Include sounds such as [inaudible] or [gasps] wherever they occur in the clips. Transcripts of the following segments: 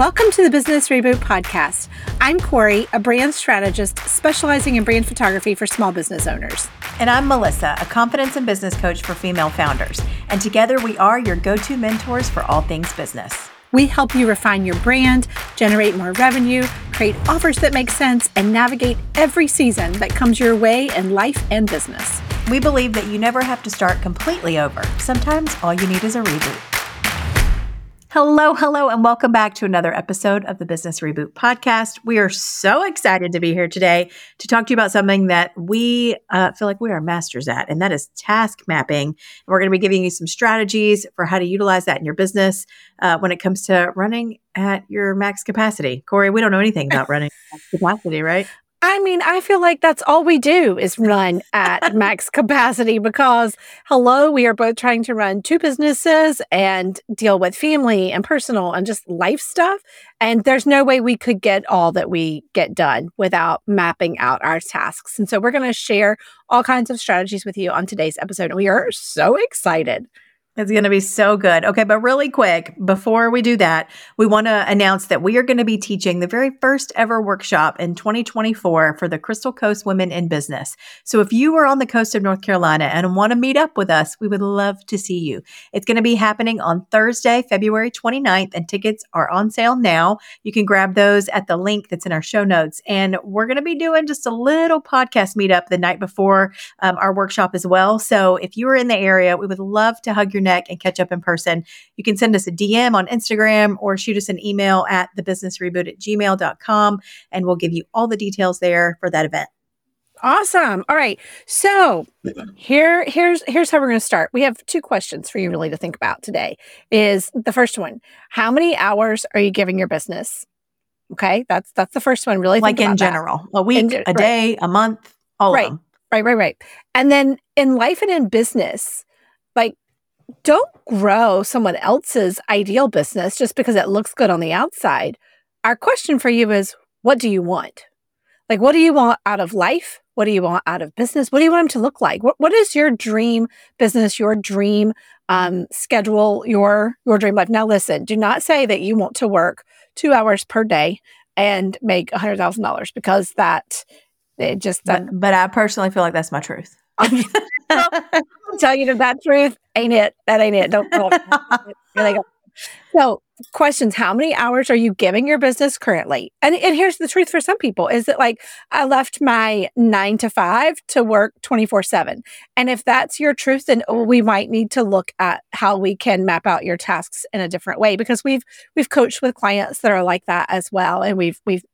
Welcome to the Business Reboot Podcast. I'm Corry, a brand strategist specializing in brand photography for small business owners. And I'm Melissa, a confidence and business coach for female founders. And together we are your go to mentors for all things business. We help you refine your brand, generate more revenue, create offers that make sense, and navigate every season that comes your way in life and business. We believe that you never have to start completely over. Sometimes all you need is a reboot. Hello, hello, and welcome back to another episode of the Business Reboot Podcast. We are so excited to be here today to talk to you about something that we uh, feel like we are masters at, and that is task mapping. And we're going to be giving you some strategies for how to utilize that in your business uh, when it comes to running at your max capacity. Corry, we don't know anything about [laughs] running capacity, right? I mean, I feel like that's all we do is run at [laughs] max capacity because, hello, we are both trying to run two businesses and deal with family and personal and just life stuff. And there's no way we could get all that we get done without mapping out our tasks. And so we're going to share all kinds of strategies with you on today's episode. And we are so excited. It's going to be so good. Okay, but really quick, before we do that, we want to announce that we are going to be teaching the very first ever workshop in 2024 for the Crystal Coast Women in Business. So if you are on the coast of North Carolina and want to meet up with us, we would love to see you. It's going to be happening on Thursday, February 29th, and tickets are on sale now. You can grab those at the link that's in our show notes. And we're going to be doing just a little podcast meetup the night before um, our workshop as well. So if you are in the area, we would love to hug your neck and catch up in person, you can send us a DM on Instagram or shoot us an email at thebusinessreboot at gmail.com and we'll give you all the details there for that event. Awesome. All right. So here, here's here's how we're going to start. We have two questions for you really to think about today. Is the first one: How many hours are you giving your business? Okay, that's that's the first one. Really, like in general, that. a week, a day, right. a month, all right. of them. Right, right, right. And then in life and in business, like don't grow someone else's ideal business just because it looks good on the outside. Our question for you is what do you want? Like, what do you want out of life? What do you want out of business? What do you want them to look like? What, what is your dream business, your dream um, schedule, your your dream life? Now, listen. Do not say that you want to work two hours per day and make a hundred thousand dollars because that it just. But, but I personally feel like that's my truth. Tell you the bad truth. Ain't it? That ain't it. Don't. Oh, [laughs] here they go. So, questions: How many hours are you giving your business currently? And and here's the truth for some people: is that like I left my nine to five to work twenty four seven, and if that's your truth, then oh, we might need to look at how we can map out your tasks in a different way because we've we've coached with clients that are like that as well, and we've we've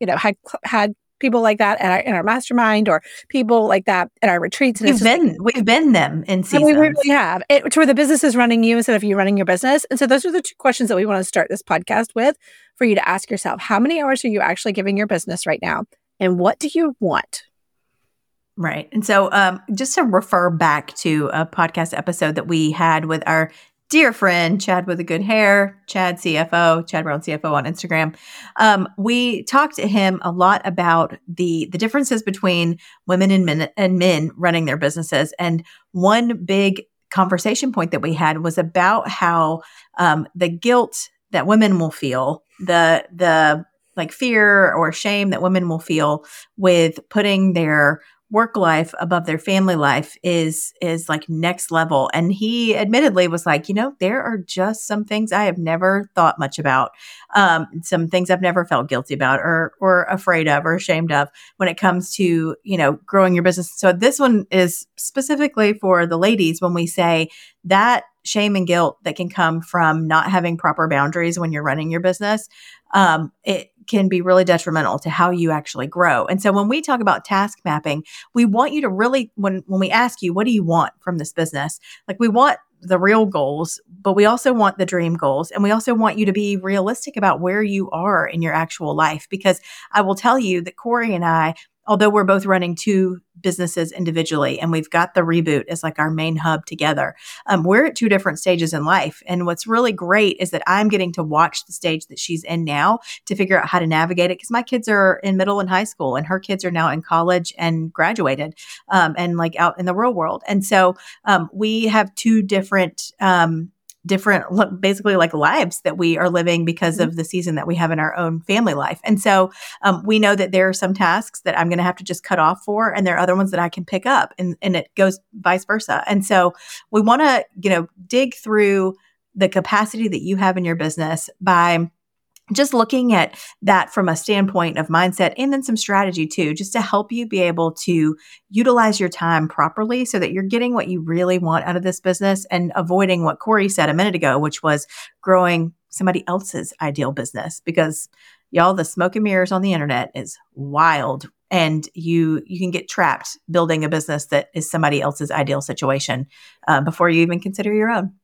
you know had had people like that in our, in our mastermind or people like that at our retreats. And we've been like, we've been them in seasons. we really have. It, to where the business is running you instead of you running your business. And so those are the two questions that we want to start this podcast with for you to ask yourself: How many hours are you actually giving your business right now, and what do you want? Right. And so, um, just to refer back to a podcast episode that we had with our dear friend Chad with a good hair, Chad CFO, Chad Brown CFO on Instagram. Um, we talked to him a lot about the the differences between women and men and men running their businesses. And one big conversation point that we had was about how um, the guilt that women will feel, the the like fear or shame that women will feel with putting their work life above their family life is is like next level and he admittedly was like you know there are just some things i have never thought much about um, some things i've never felt guilty about or or afraid of or ashamed of when it comes to you know growing your business. So this one is specifically for the ladies when we say that shame and guilt that can come from not having proper boundaries when you're running your business um, it can be really detrimental to how you actually grow. And so when we talk about task mapping, we want you to really when when we ask you what do you want from this business? Like we want the real goals, but we also want the dream goals. And we also want you to be realistic about where you are in your actual life. Because I will tell you that Corry and I, although we're both running two businesses individually and we've got the reboot as like our main hub together um, we're at two different stages in life. And what's really great is that i'm getting to watch the stage that she's in now to figure out how to navigate it because my kids are in middle and high school and her kids are now in college and graduated um, and like out in the real world. And so um, we have two different um, different basically like lives that we are living because mm-hmm. of the season that we have in our own family life and so um, we know that there are some tasks that i'm going to have to just cut off for and there are other ones that i can pick up and, and it goes vice versa and so we want to you know dig through the capacity that you have in your business by just looking at that from a standpoint of mindset and then some strategy too, just to help you be able to utilize your time properly so that you're getting what you really want out of this business and avoiding what Corry said a minute ago, which was growing somebody else's ideal business. Because y'all, the smoke and mirrors on the internet is wild. And you you can get trapped building a business that is somebody else's ideal situation uh, before you even consider your own.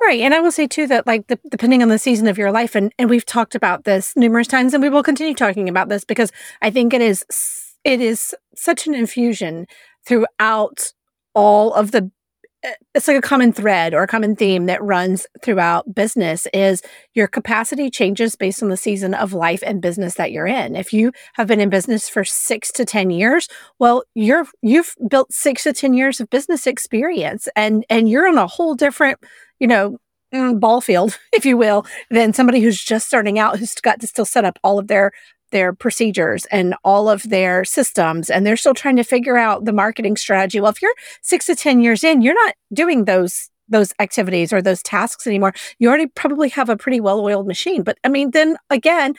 Right. And I will say too that like the, depending on the season of your life and and we've talked about this numerous times and we will continue talking about this because I think it is it is such an infusion throughout all of the eh, it's like a common thread or a common theme that runs throughout business is your capacity changes based on the season of life and business that you're in. If you have been in business for 6 to 10 years, well, you're you've built 6 to 10 years of business experience and and you're on a whole different you know, mm, ball field, [laughs] if you will, than somebody who's just starting out, who's got to still set up all of their their procedures and all of their systems and they're still trying to figure out the marketing strategy. Well, if you're 6 to 10 years in, you're not doing those those activities or those tasks anymore. You already probably have a pretty well-oiled machine. But I mean, then again,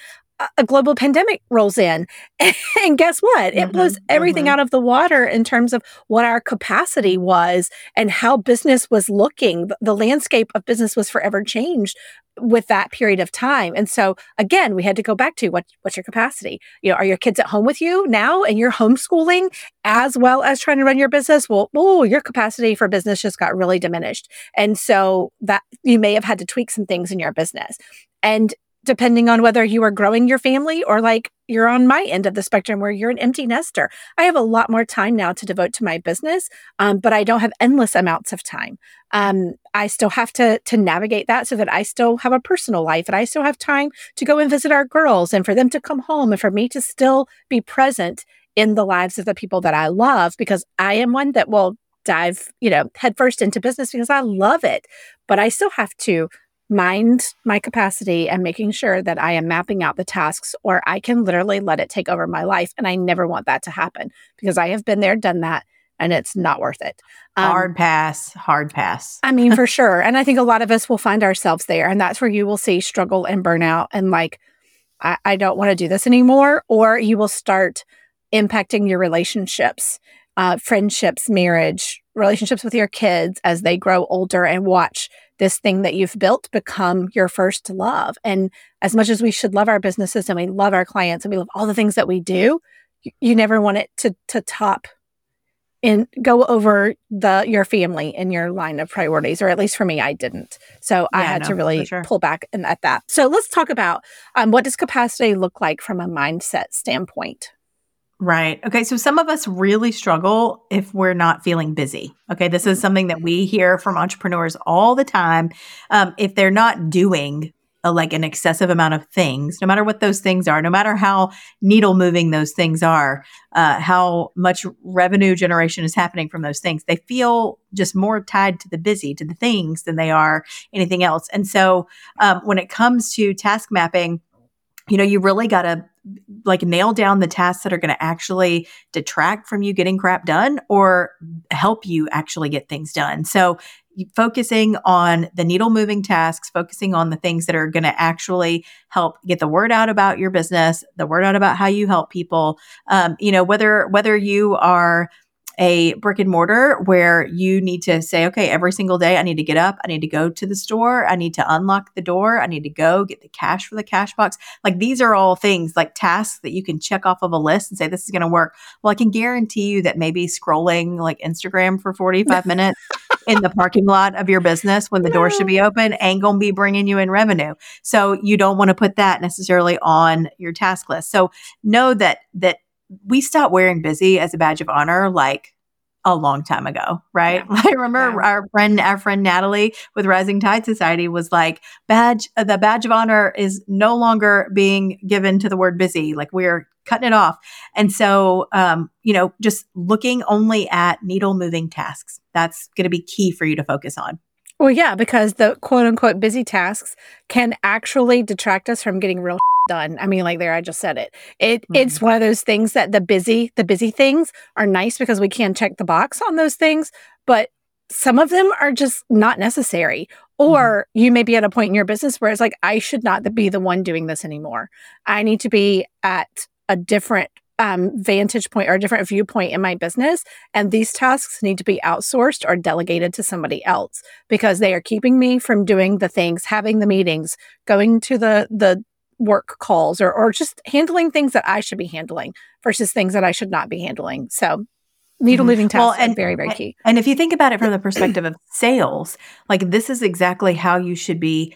a global pandemic rolls in. [laughs] and guess what? It mm-hmm, blows everything mm-hmm. out of the water in terms of what our capacity was and how business was looking. The landscape of business was forever changed with that period of time. And so again, we had to go back to what what's your capacity? You know, are your kids at home with you now and you're homeschooling as well as trying to run your business? Well, oh, your capacity for business just got really diminished. And so that you may have had to tweak some things in your business. And depending on whether you are growing your family or like you're on my end of the spectrum where you're an empty nester. I have a lot more time now to devote to my business, um, but I don't have endless amounts of time. Um, I still have to to navigate that so that I still have a personal life and I still have time to go and visit our girls and for them to come home and for me to still be present in the lives of the people that I love because I am one that will dive, you know, headfirst into business because I love it. But I still have to mind my capacity and making sure that I am mapping out the tasks, or I can literally let it take over my life. And I never want that to happen because I have been there, done that, and it's not worth it. Um, hard pass, hard pass. I mean, for sure. And I think a lot of us will find ourselves there. And that's where you will see struggle and burnout and like, I, I don't want to do this anymore. Or you will start impacting your relationships, uh, friendships, marriage, relationships with your kids as they grow older and watch this thing that you've built become your first love. And as much as we should love our businesses and we love our clients and we love all the things that we do, you, you never want it to to top and go over the your family in your line of priorities or at least for me i didn't so yeah, i had no, to really sure. pull back and at that so let's talk about um, what does capacity look like from a mindset standpoint Right. Okay. So some of us really struggle if we're not feeling busy. Okay. This is something that we hear from entrepreneurs all the time. Um, if they're not doing a, like an excessive amount of things, no matter what those things are, no matter how needle moving those things are, uh, how much revenue generation is happening from those things, they feel just more tied to the busy, to the things than they are anything else. And so um, when it comes to task mapping, you know, you really got to like nail down the tasks that are going to actually detract from you getting crap done or help you actually get things done. So focusing on the needle moving tasks, focusing on the things that are going to actually help get the word out about your business, the word out about how you help people. Um, you know, whether whether you are a brick and mortar where you need to say, okay, every single day I need to get up, I need to go to the store, I need to unlock the door, I need to go get the cash for the cash box. Like these are all things like tasks that you can check off of a list and say, this is going to work. Well, I can guarantee you that maybe scrolling like Instagram for 45 [laughs] minutes in the parking lot of your business when the door should be open ain't going to be bringing you in revenue. So you don't want to put that necessarily on your task list. So know that, that we stopped wearing busy as a badge of honor like a long time ago, right? Yeah. [laughs] I remember yeah. our friend, our friend Natalie with Rising Tide Society was like, badge, uh, the badge of honor is no longer being given to the word busy. Like we're cutting it off. And so, um, you know, just looking only at needle moving tasks. That's going to be key for you to focus on. Well, yeah, because the quote unquote busy tasks can actually detract us from getting real [laughs] done. I mean, like there, I just said it. It mm-hmm. it's one of those things that the busy, the busy things are nice because we can check the box on those things, but some of them are just not necessary. Mm-hmm. Or mm-hmm. you may be at a point in your business where it's like, I should not be the one doing this anymore. I need to be at a different um, vantage point or a different viewpoint in my business. And these tasks need to be outsourced or delegated to somebody else because they are keeping me from doing the things, having the meetings, going to the, the, work calls or, or just handling things that I should be handling versus things that I should not be handling. So needle mm-hmm. moving tasks well, and, very, very key. And if you think about it from the perspective of sales, like this is exactly how you should be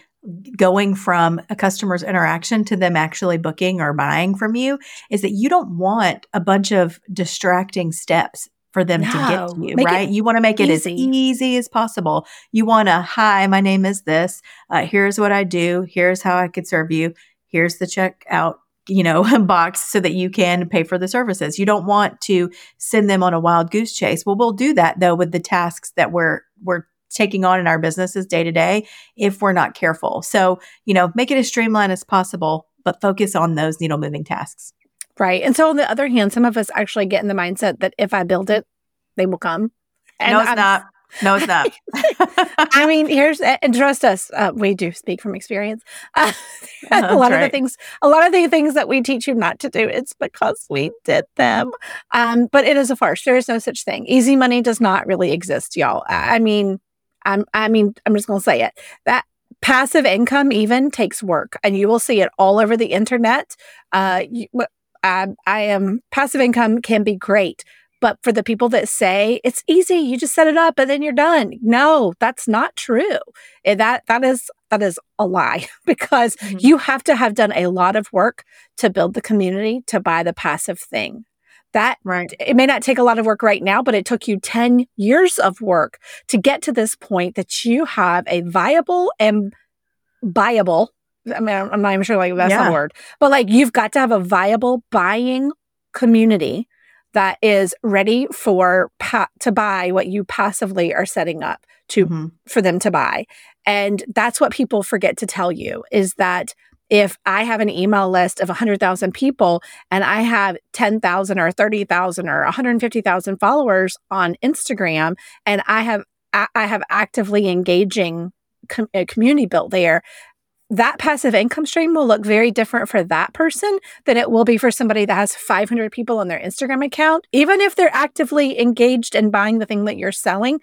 going from a customer's interaction to them actually booking or buying from you is that you don't want a bunch of distracting steps for them no, to get to you, right? You want to make it easy. as easy as possible. You want to, hi, my name is this. Uh, here's what I do. Here's how I could serve you. Here's the checkout you know [laughs] box so that you can pay for the services you don't want to send them on a wild goose chase well we'll do that though with the tasks that we're we're taking on in our businesses day to day if we're not careful. So, you know, make it as streamlined as possible, but focus on those needle moving tasks. Right. And so, on the other hand, some of us actually get in the mindset that if I build it, they will come. And no, it's I'm, not. No, it's not. [laughs] I mean, here's and trust us, uh, we do speak from experience. Uh, [laughs] a [laughs] lot right. of the things, a lot of the things that we teach you not to do, it's because we did them. Um, but it is a farce. There is no such thing. Easy money does not really exist, y'all. I mean, I'm, I mean, I'm just going to say it. That passive income even takes work, and you will see it all over the internet. Uh, you, I, I am passive income can be great, but for the people that say it's easy, you just set it up and then you're done. No, that's not true. Eh, that that is that is a lie [laughs] because mm-hmm. you have to have done a lot of work to build the community to buy the passive thing. That right. it may not take a lot of work right now, but it took you 10 years of work to get to this point that you have a viable and buyable. I mean, I'm not even sure like that's yeah. the word, but like you've got to have a viable buying community that is ready for pa- to buy what you passively are setting up to mm-hmm. for them to buy. And that's what people forget to tell you is that if I have an email list of 100,000 people and I have 10,000 or 30,000 or 150,000 followers on Instagram and I have I have actively engaging com- community built there, that passive income stream will look very different for that person than it will be for somebody that has 500 people on their Instagram account. Even if they're actively engaged in buying the thing that you're selling,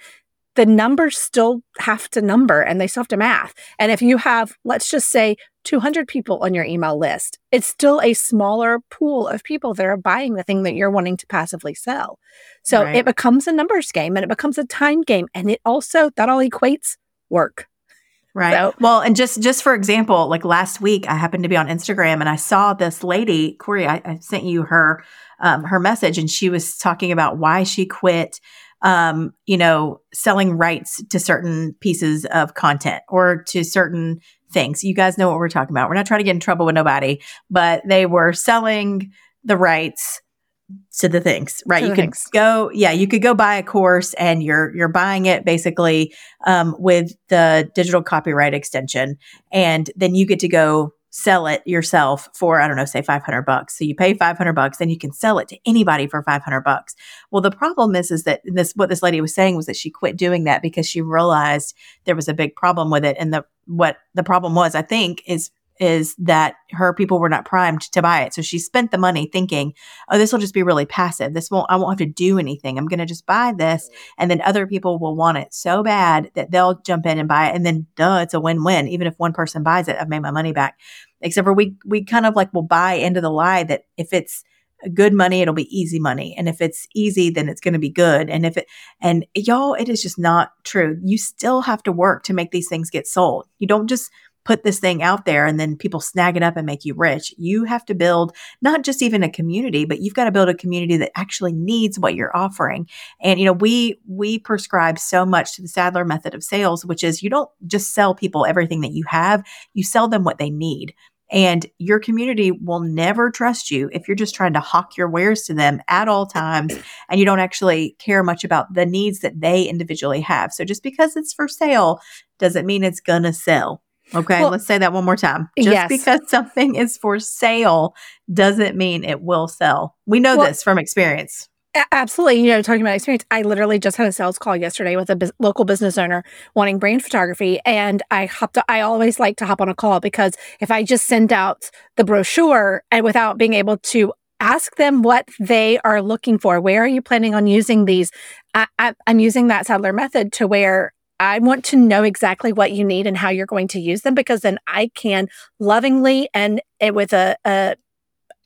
the numbers still have to number and they still have to math. And if you have, let's just say, 200 people on your email list, it's still a smaller pool of people that are buying the thing that you're wanting to passively sell. So right. it becomes a numbers game and it becomes a time game. And it also, that all equates work. Right. So, well, and just just for example, like last week, I happened to be on Instagram and I saw this lady, Corry. I, I sent you her um, her message, and she was talking about why she quit um, you know, selling rights to certain pieces of content or to certain things. You guys know what we're talking about. We're not trying to get in trouble with nobody, but they were selling the rights to the things, right? To you could things. go, yeah, you could go buy a course and you're you're buying it basically um, with the digital copyright extension, and then you get to go sell it yourself for, I don't know, say 500 bucks. So you pay 500 bucks, then you can sell it to anybody for 500 bucks. Well, the problem is, is that this, what this lady was saying was that she quit doing that because she realized there was a big problem with it. And the, what the problem was, I think, is is that her people were not primed to buy it. So she spent the money thinking, oh, this will just be really passive. This won't, I won't have to do anything. I'm going to just buy this. And then other people will want it so bad that they'll jump in and buy it. And then, duh, it's a win win. Even if one person buys it, I've made my money back. Except for we, we kind of like will buy into the lie that if it's, good money it'll be easy money and if it's easy then it's going to be good and if it and y'all it is just not true you still have to work to make these things get sold you don't just put this thing out there and then people snag it up and make you rich. You have to build not just even a community, but you've got to build a community that actually needs what you're offering. And you know, we we prescribe so much to the Sandler method of sales, which is you don't just sell people everything that you have, you sell them what they need. And your community will never trust you if you're just trying to hawk your wares to them at all times and you don't actually care much about the needs that they individually have. So just because it's for sale doesn't mean it's going to sell. Okay, Well- let's say that one more time. Just Yes. because something is for sale doesn't mean it will sell. We know Well- this from experience. Absolutely. You know, talking about experience, I literally just had a sales call yesterday with a bus- local business owner wanting brand photography. And I hopped, I always like to hop on a call because if I just send out the brochure and without being able to ask them what they are looking for, where are you planning on using these? I, I, I'm using that Sandler method to where I want to know exactly what you need and how you're going to use them because then I can lovingly and with a, a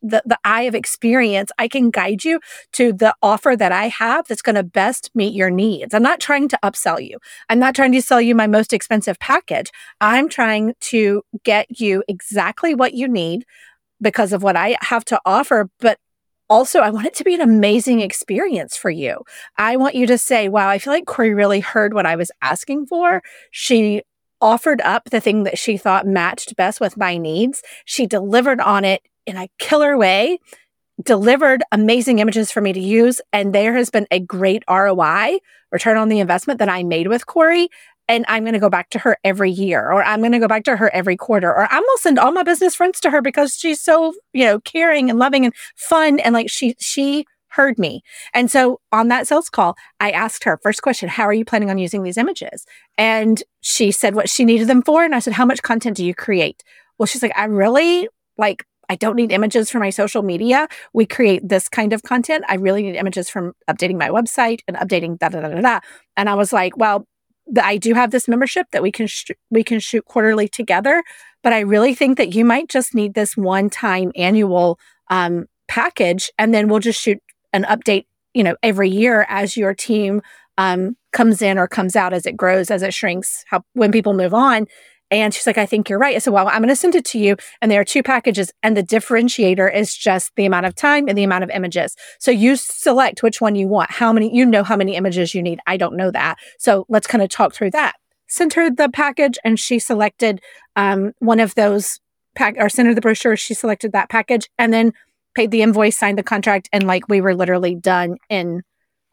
the, the eye of experience, I can guide you to the offer that I have that's going to best meet your needs. I'm not trying to upsell you. I'm not trying to sell you my most expensive package. I'm trying to get you exactly what you need because of what I have to offer, but also I want it to be an amazing experience for you. I want you to say, wow, I feel like Corry really heard what I was asking for. She offered up the thing that she thought matched best with my needs. She delivered on it in a killer way, delivered amazing images for me to use. And there has been a great ROI, return on the investment that I made with Corry. And I'm going to go back to her every year, or I'm going to go back to her every quarter, or I'm going to send all my business friends to her because she's so, you know, caring and loving and fun. And like she, she heard me. And so on that sales call, I asked her first question, how are you planning on using these images? And she said what she needed them for. And I said, how much content do you create? Well, she's like, I really like I don't need images for my social media. We create this kind of content. I really need images from updating my website and updating da da da da da. And I was like, well, I do have this membership that we can sh- we can shoot quarterly together, but I really think that you might just need this one time annual um, package, and then we'll just shoot an update, you know, every year as your team um, comes in or comes out as it grows, as it shrinks, how when people move on. And she's like, I think you're right. I said, Well, I'm going to send it to you. And there are two packages. And the differentiator is just the amount of time and the amount of images. So you select which one you want. How many, you know how many images you need. I don't know that. So let's kind of talk through that. Sent her the package and she selected um, one of those pack or sent her the brochure. She selected that package and then paid the invoice, signed the contract. And like we were literally done in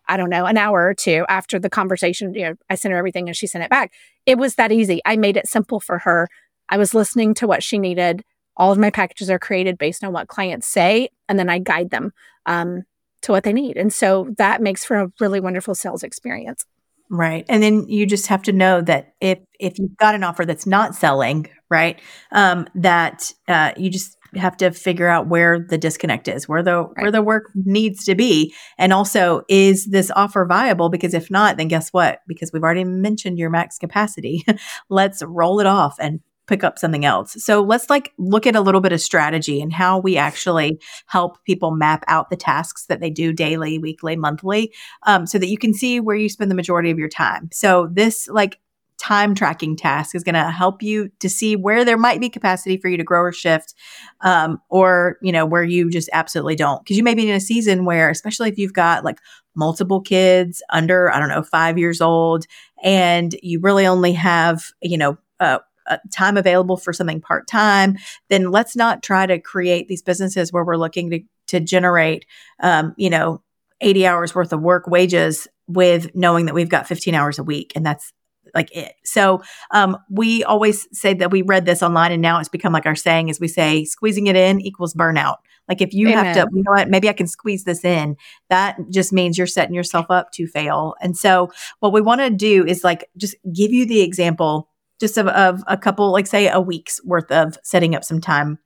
I don't know, an hour or two after the conversation, you know, I sent her everything and she sent it back. It was that easy. I made it simple for her. I was listening to what she needed. All of my packages are created based on what clients say, and then I guide them um, to what they need. And so that makes for a really wonderful sales experience. Right. And then you just have to know that if if you've got an offer that's not selling, right, um, that uh, you just have to figure out where the disconnect is, where the Right. where the work needs to be, and also is this offer viable? Because if not, then guess what? Because we've already mentioned your max capacity, [laughs] let's roll it off and pick up something else. So let's like look at a little bit of strategy and how we actually help people map out the tasks that they do daily, weekly, monthly, um, so that you can see where you spend the majority of your time. So this like time tracking task is going to help you to see where there might be capacity for you to grow or shift um, or you know where you just absolutely don't. Because you may be in a season where especially if you've got like multiple kids under i don't know five years old and you really only have you know uh, time available for something part time, then let's not try to create these businesses where we're looking to to generate, um, you know, eighty hours worth of work wages with knowing that we've got fifteen hours a week, and that's like it. So um, we always say that we read this online, and now it's become like our saying is we say squeezing it in equals burnout. Like if you have to, you know what, maybe I can squeeze this in. That just means you're setting yourself up to fail. And so what we want to do is like just give you the example just of, of a couple, like say a week's worth of setting up some time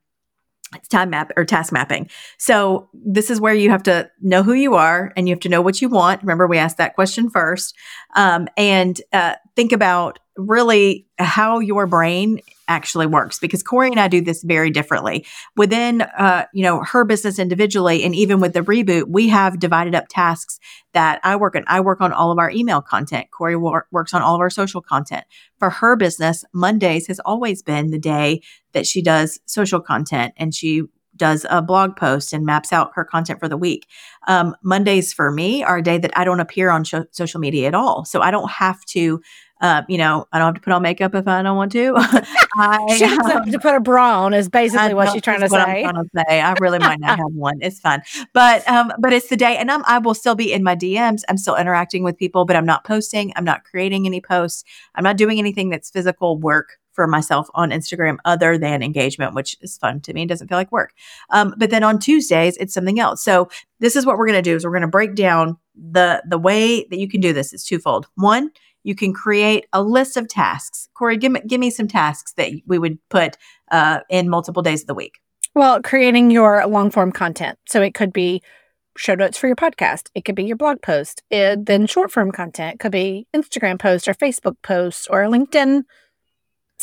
it's time map or task mapping. So this is where you have to know who you are and you have to know what you want. Remember, we asked that question first, um, and uh, think about really how your brain actually works because Corry and I do this very differently. Within, uh, you know, her business individually, and even with the reboot, we have divided up tasks that I work on. I work on all of our email content. Corry wor- works on all of our social content. For her business, Mondays has always been the day that she does social content and she does a blog post and maps out her content for the week. Um, Mondays for me are a day that I don't appear on sho- social media at all. So I don't have to Uh, you know, I don't have to put on makeup if I don't want to. [laughs] I she doesn't have to put a bra on. Is basically what she's trying to say. I'm Trying to say. I really might not have one. It's fun, but um, but it's the day, and I'm I will still be in my DMs. I'm still interacting with people, but I'm not posting. I'm not creating any posts. I'm not doing anything that's physical work for myself on Instagram other than engagement, which is fun to me. It doesn't feel like work. Um, but then on Tuesdays, it's something else. So this is what we're going to do is we're going to break down the the way that you can do this is twofold. One, you can create a list of tasks. Corry, give me, give me some tasks that we would put uh, in multiple days of the week. Well, creating your long form content. So it could be show notes for your podcast. It could be your blog post. It, then short form content could be Instagram post or Facebook post or LinkedIn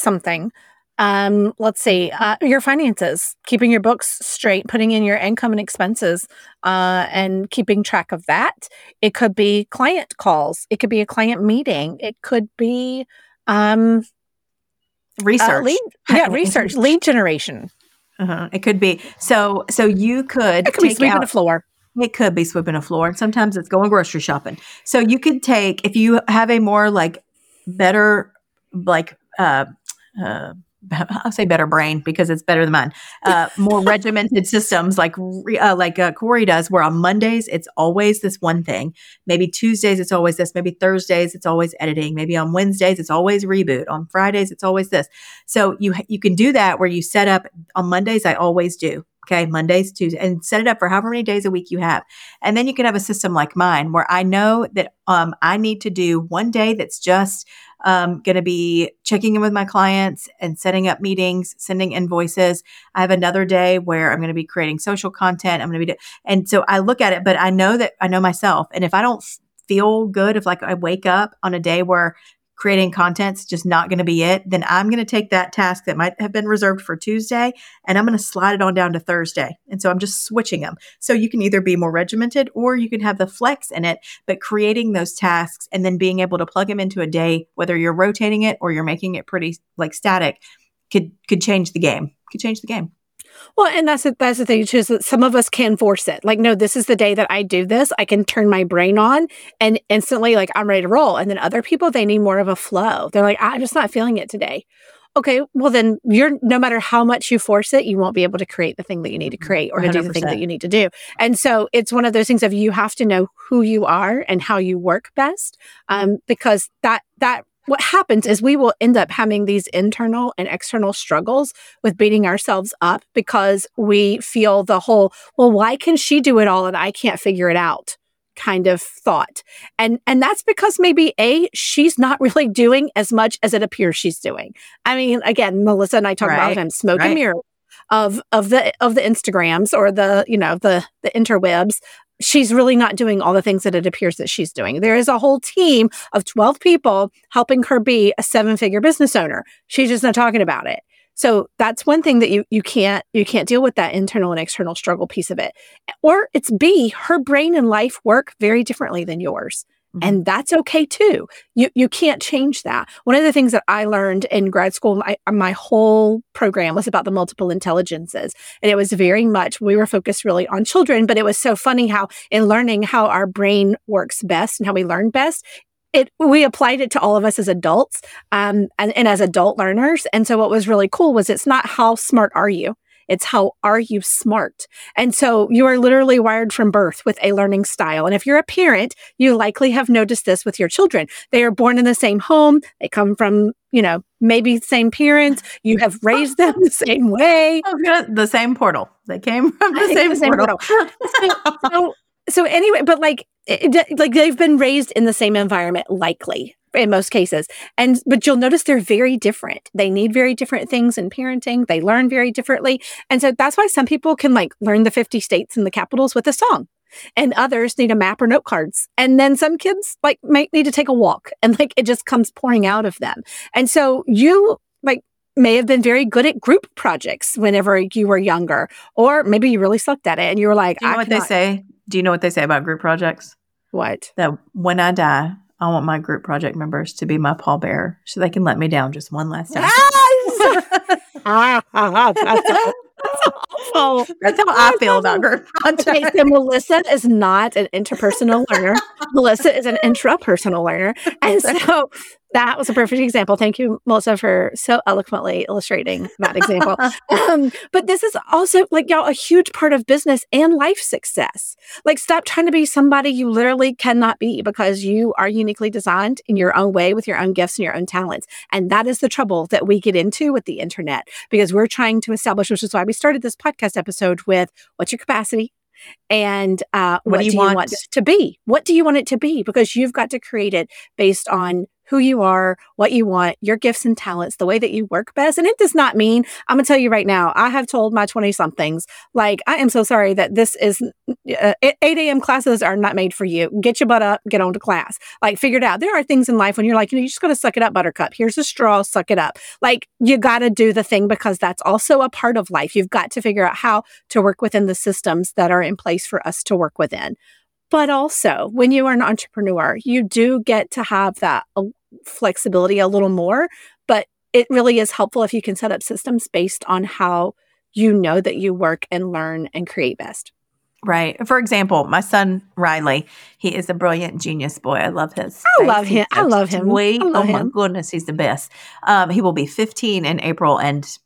something. Um, let's see, uh, your finances, keeping your books straight, putting in your income and expenses, uh, and keeping track of that. It could be client calls. It could be a client meeting. It could be um, uh, research. Uh, lead, yeah, [laughs] research, lead generation. Uh-huh. It could be so. So you could. It could be sweeping out, the floor. It could be sweeping a floor. Sometimes it's going grocery shopping. So you could take if you have a more like better like uh uh, [laughs] I'll say better brain because it's better than mine. Uh, more [laughs] regimented systems like uh, like uh, Corry does, where on Mondays it's always this one thing. Maybe Tuesdays it's always this. Maybe Thursdays it's always editing. Maybe on Wednesdays it's always reboot. On Fridays it's always this. So you you can do that where you set up on Mondays. I always do. Okay, Mondays, Tuesdays, and set it up for however many days a week you have. And then you can have a system like mine where I know that um, I need to do one day that's just um, going to be checking in with my clients and setting up meetings, sending invoices. I have another day where I'm going to be creating social content. I'm going to be, do- and so I look at it, but I know that I know myself. And if I don't feel good, if like I wake up on a day where creating content's just not going to be it, then I'm going to take that task that might have been reserved for Tuesday and I'm going to slide it on down to Thursday. And so I'm just switching them. So you can either be more regimented or you can have the flex in it, but creating those tasks and then being able to plug them into a day, whether you're rotating it or you're making it pretty like static, could could change the game. Could change the game. Well, and that's the, that's the thing too. Is that some of us can force it. Like, no, this is the day that I do this. I can turn my brain on and instantly, like, I'm ready to roll. And then other people, they need more of a flow. They're like, I'm just not feeling it today. Okay, well then you're no matter how much you force it, you won't be able to create the thing that you need to mm-hmm. create or 100%. do the thing that you need to do. And so it's one of those things of you have to know who you are and how you work best, um, because that that what happens is we will end up having these internal and external struggles with beating ourselves up because we feel the whole, well, why can she do it all and I can't figure it out? kind of thought. And and that's because maybe a she's not [laughs] really doing as much as it appears she's doing. I mean, again, Melissa and I talk right. about him smoke right. and mirror of of the of the Instagrams or the, you know, the the interwebs she's really not doing all the things that it appears that she's doing. There is a whole team of 12 people helping her be a seven figure business owner. She's just not talking about it. So that's one thing that you you can't you can't deal with that internal and external struggle piece of it. Or it's B, her brain and life work very differently than yours. Mm-hmm. And that's okay too. You you can't change that. One of the things that I learned in grad school, my, my whole program was about the multiple intelligences. And it was very much, we were focused really on children, but it was so funny how in learning how our brain works best and how we learn best, it we applied it to all of us as adults um, and, and as adult learners. And so what was really cool was it's not how smart are you? It's how are you smart? And so you are literally wired from birth with a learning style. And if you're a parent, you likely have noticed this with your children. They are born in the same home. They come from, you know, maybe same parents. You have [laughs] raised them the same way. the same portal. They came from the same, the same portal. portal. so, so, so anyway, but like, it, like they've been raised in the same environment, likely in most cases. And but you'll notice they're very different. They need very different things in parenting. They learn very differently. And so that's why some people can like learn the 50 states and the capitals with a song. And others need a map or note cards. And then some kids like might need to take a walk [laughs] and like it just comes pouring out of them. And so you like may have been very good at group projects whenever you were younger, or maybe you really sucked at it and you were like, I Do you know what cannot. they say? Do you know what they say about group projects? What? That when I die, I want my group project members to be my pallbearer so they can let me down just one last time. that's, awful. [laughs] That's how I feel about group projects. Okay, so Melissa is not an interpersonal learner. Melissa is an intrapersonal learner. And so That was a perfect example. Thank you, Melissa, for so eloquently illustrating that example. [laughs] um, but this is also like y'all a huge part of business and life success. Like, stop trying to be somebody you literally cannot be because you are uniquely designed in your own way with your own gifts and your own talents. And that is the trouble that we get into with the internet because we're trying to establish, which is why we started this podcast episode with what's your capacity? and uh, what, what, do you, do you want? want to be? What do you want it to be? Because you've got to create it based on who you are, what you want, your gifts and talents, the way that you work best. And it does not mean, I'm going to tell you right now, I have told my 20 somethings, like, I am so sorry that this is uh, 8 a.m. classes are not made for you. Get your butt up, get on to class. Like, figure it out. There are things in life when you're like, you know, you just got to suck it up, buttercup. Here's a straw, suck it up. Like, you got to do the thing because that's also a part of life. You've got to figure out how to work within the systems that are in place for us to work within. But also, when you are an entrepreneur, you do get to have that flexibility a little more, but it really is helpful if you can set up systems based on how you know that you work and learn and create best. Right. For example, my son Riley, he is a brilliant genius boy. I love his. I love him. I love him. I love oh him. my goodness, he's the best. Um, he will be 15 in April, and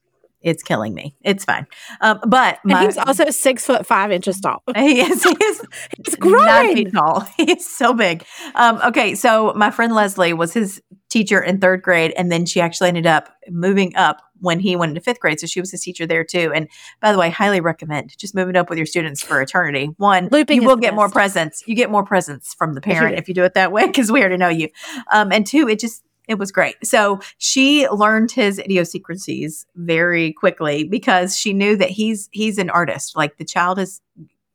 it's killing me. It's fine. Um, but my, he's also six foot five inches tall. [laughs] He is. He is [laughs] it's growing. Nine feet tall. [laughs] He's so big. Um, okay, so my friend Leslie was his teacher in third grade, and then she actually ended up moving up when he went into fifth grade. So she was his teacher there too. And by the way, highly recommend just moving up with your students for eternity. One, Looping you will get best. more presents. You get more presents from the parent if you do it that way because we already know you. Um, and two, it just it was great. So she learned his idiosyncrasies very quickly because she knew that he's he's an artist. Like the child is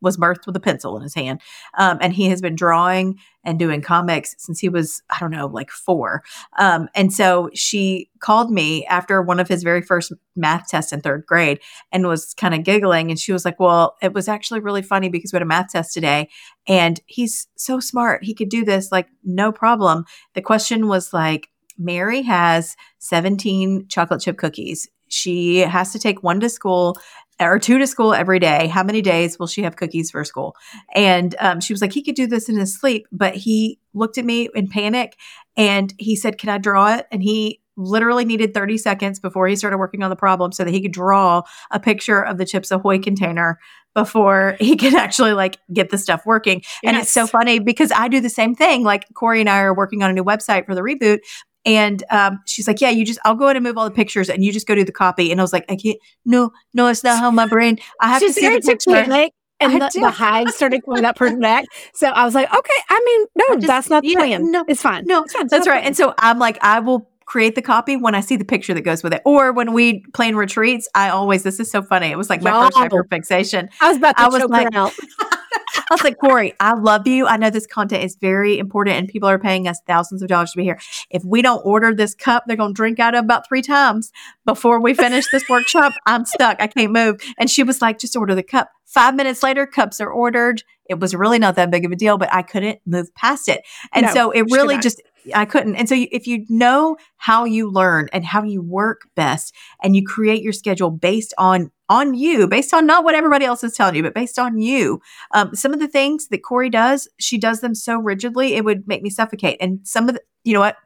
was birthed with a pencil in his hand, um, and he has been drawing and doing comics since he was I don't know like four. Um, and so she called me after one of his very first math tests in third grade and was kind of giggling, and she was like, "Well, it was actually really funny because we had a math test today, and he's so smart. He could do this like no problem." The question was like Mary has 17 chocolate chip cookies. She has to take one to school or two to school every day. How many days will she have cookies for school? And um, she was like, he could do this in his sleep, but he looked at me in panic and he said, Can I draw it? And he literally needed 30 seconds before he started working on the problem so that he could draw a picture of the Chips Ahoy container before he [laughs] could actually like get the stuff working. Yes. And it's so funny because I do the same thing. Like Corry and I are working on a new website for the reboot, and um, she's like, Yeah, you just, I'll go ahead and move all the pictures and you just go do the copy. And I was like, I can't, no, no, it's not how my [laughs] brain, I have she's to see the picture. and the, the hives started going up her neck. So I was like, okay, I mean, no, just, that's not the yeah, plan. No, it's fine. No, it's fine. that's right. And so I'm like, I will create the copy when I see the picture that goes with it. Or when we plan retreats, I always, this is so funny. It was like my first hyperfixation. I was about to I was like, [laughs] I was like, Corry, I love you. I know this content is very important and people are paying us thousands of dollars to be here. If we don't order this cup, they're going to drink out of about three times before we finish this workshop. [laughs] I'm stuck. I can't move. And she was like, just order the cup. Five minutes later, cups are ordered. It was really not that big of a deal, but I couldn't move past it. And no, so it really just, I couldn't. And so if you know how you learn and how you work best and you create your schedule based on on you, based on not what everybody else is telling you, but based on you. Um, some of the things that Corry does, she does them so rigidly, it would make me suffocate. And some of the, you know what?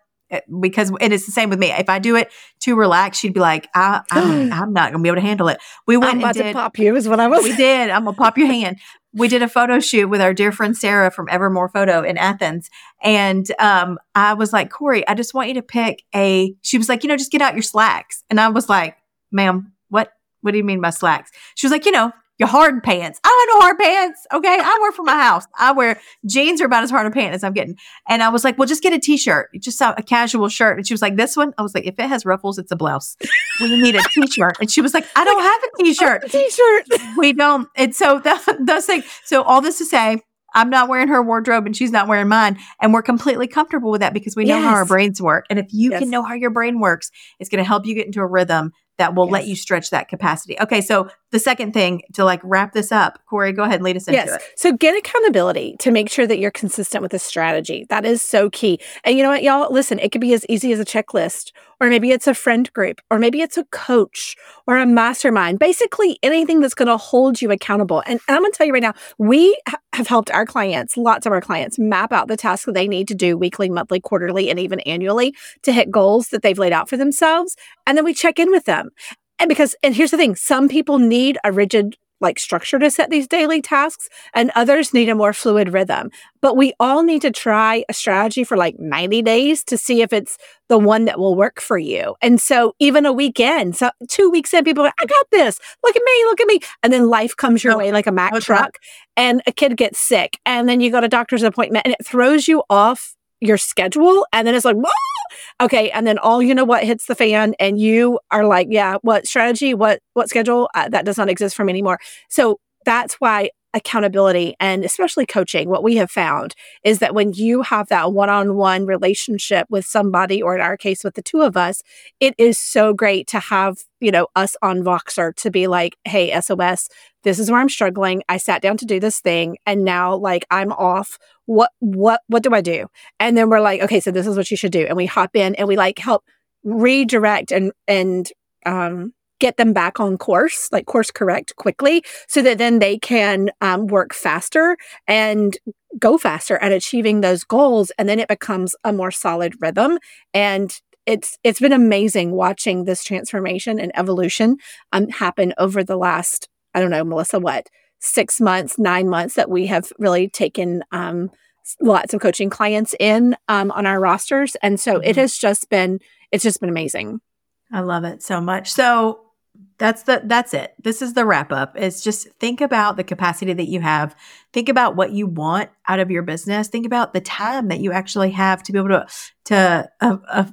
Because and it is the same with me. If I do it too relaxed, she'd be like, I, am [gasps] I'm not going to be able to handle it. We went I'm about did, to pop you is what I was. We did. I'm going to pop your hand. We did a photo shoot with our dear friend Sarah from Evermore Photo in Athens. And um, I was like, Corry, I just want you to pick a, she was like, you know, just get out your slacks. And I was like, ma'am, what? What do you mean by slacks? She was like, you know, your hard pants. I don't have no hard pants. Okay. I work for my house. I wear jeans are about as hard a pant as I'm getting. And I was like, well, just get a t-shirt, just a, a casual shirt. And she was like, this one? I was like, if it has ruffles, it's a blouse. We need a [laughs] t-shirt. And she was like, I don't have a t-shirt. t-shirt. We don't. And so [laughs] those things. So all this to say, I'm not wearing her wardrobe and she's not wearing mine. And we're completely comfortable with that because we know yes. how our brains work. And if you yes. can know how your brain works, it's going to help you get into a rhythm that will yes. let you stretch that capacity. Okay, so the second thing to like wrap this up, Corry, go ahead and lead us into yes. it. So get accountability to make sure that you're consistent with the strategy. That is so key. And you know what, y'all? Listen, it could be as easy as a checklist, or maybe it's a friend group, or maybe it's a coach or a mastermind. Basically, anything that's going to hold you accountable. And, and I'm going to tell you right now, we ha- have helped our clients, lots of our clients, map out the tasks that they need to do weekly, monthly, quarterly, and even annually to hit goals that they've laid out for themselves. And then we check in with them. And because, and here's the thing some people need a rigid like structure to set these daily tasks and others need a more fluid rhythm. But we all need to try a strategy for like 90 days to see if it's the one that will work for you. And so even a weekend, so two weeks in, people are, I got this. Look at me, look at me. And then life comes your oh, way like a Mack truck and a kid gets sick. And then you go to doctor's appointment and it throws you off your schedule. And then it's like, Whoa! Okay and then all you know what hits the fan and you are like yeah what strategy what what schedule? Uh, that does not exist for me anymore. So that's why accountability and especially coaching what we have found is that when you have that one-on-one relationship with somebody or in our case with the two of us it is so great to have you know us on voxer to be like hey sos this is where i'm struggling. I sat down to do this thing and now like i'm off what what what do i do and then we're like okay so this is what you should do and we hop in and we like help redirect and and um get them back on course, like course correct quickly, so that then they can um, work faster and go faster at achieving those goals. And then it becomes a more solid rhythm. And it's it's been amazing watching this transformation and evolution um, happen over the last I don't know, Melissa, what six months, nine months that we have really taken um, lots of coaching clients in um, on our rosters, and so mm-hmm. it has just been it's just been amazing. I love it so much. So that's the that's it. This is the wrap up. It's just think about the capacity that you have. Think about what you want out of your business. Think about the time that you actually have to be able to to uh, uh,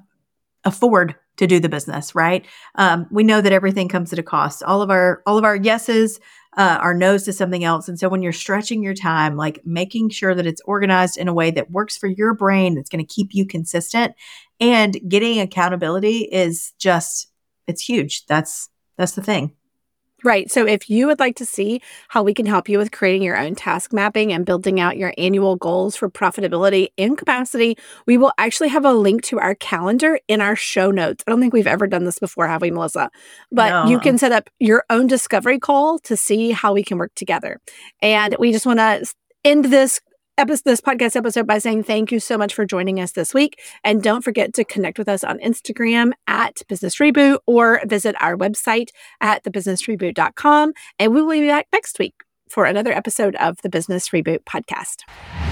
afford to do the business right? Um, we know that everything comes at a cost. All of our all of our yeses uh, our noes to something else and so when you're stretching your time like making sure that it's organized in a way that works for your brain that's going to keep you consistent and getting accountability is just it's huge that's that's the thing. Right. So if you would like to see how we can help you with creating your own task mapping and building out your annual goals for profitability and capacity, we will actually have a link to our calendar in our show notes. I don't think we've ever done this before, have we, Melissa? But no. you can set up your own discovery call to see how we can work together. And we just want to end this episode, this podcast episode by saying thank you so much for joining us this week. And don't forget to connect with us on Instagram at Business Reboot or visit our website at thebusinessreboot.com. And we will be back next week for another episode of the Business Reboot podcast.